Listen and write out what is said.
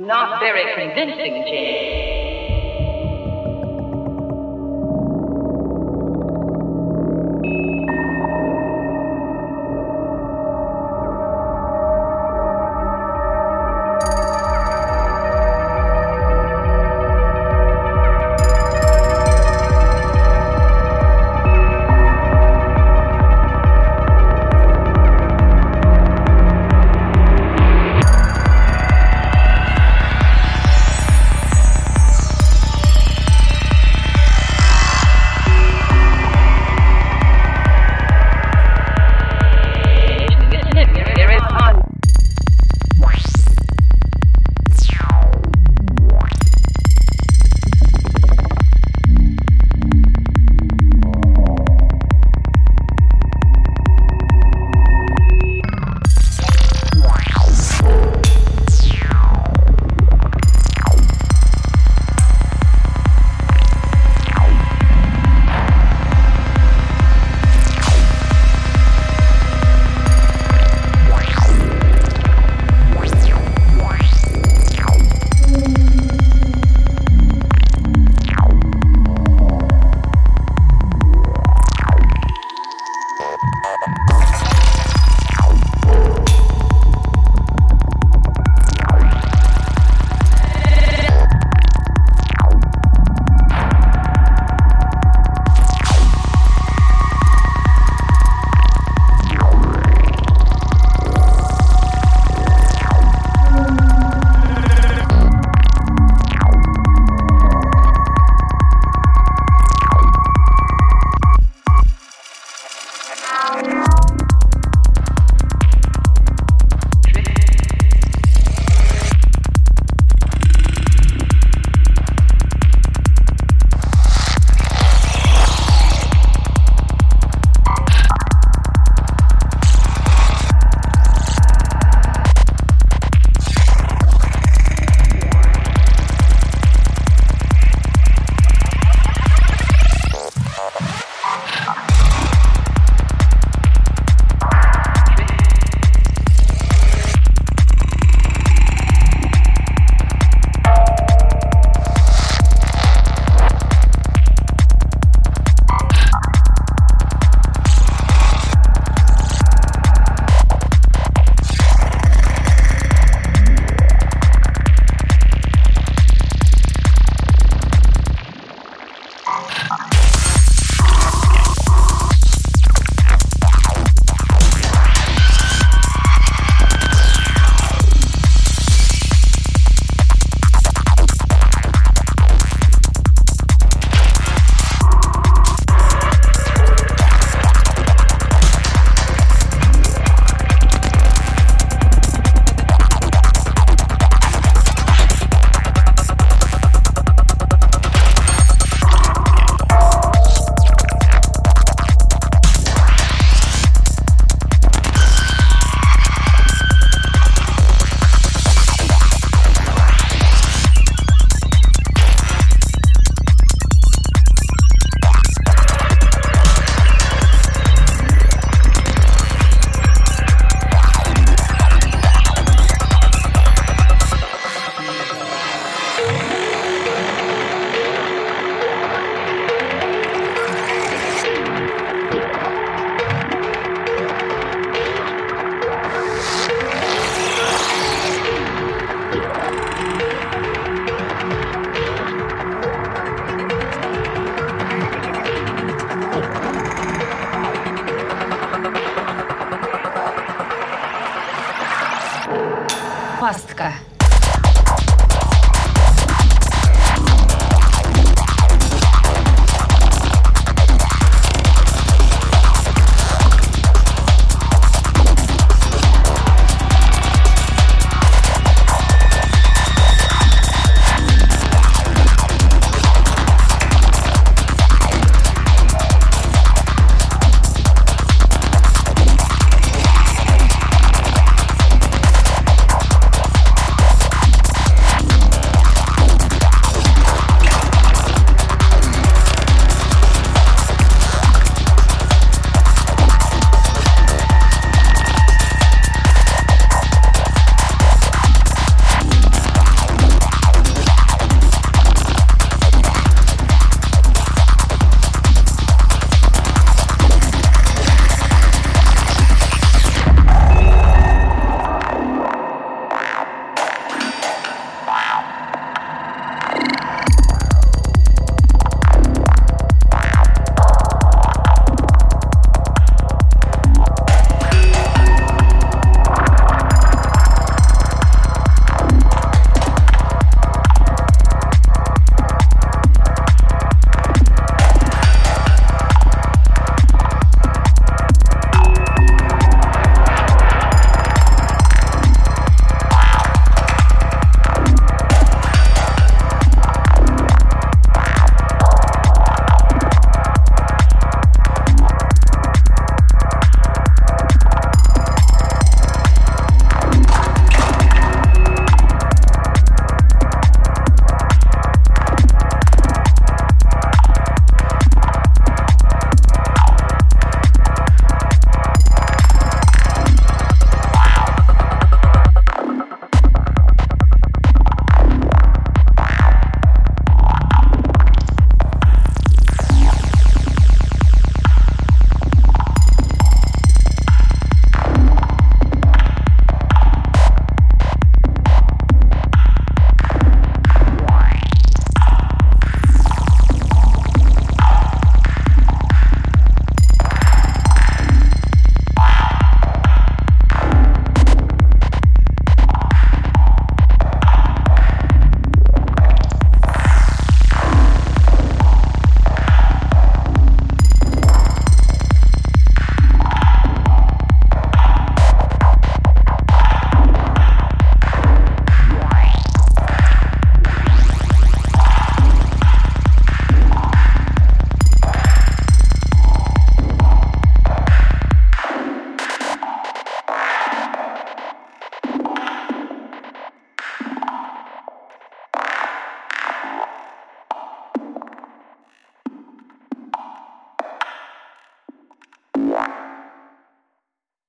Not very convincing, Jane. пастка.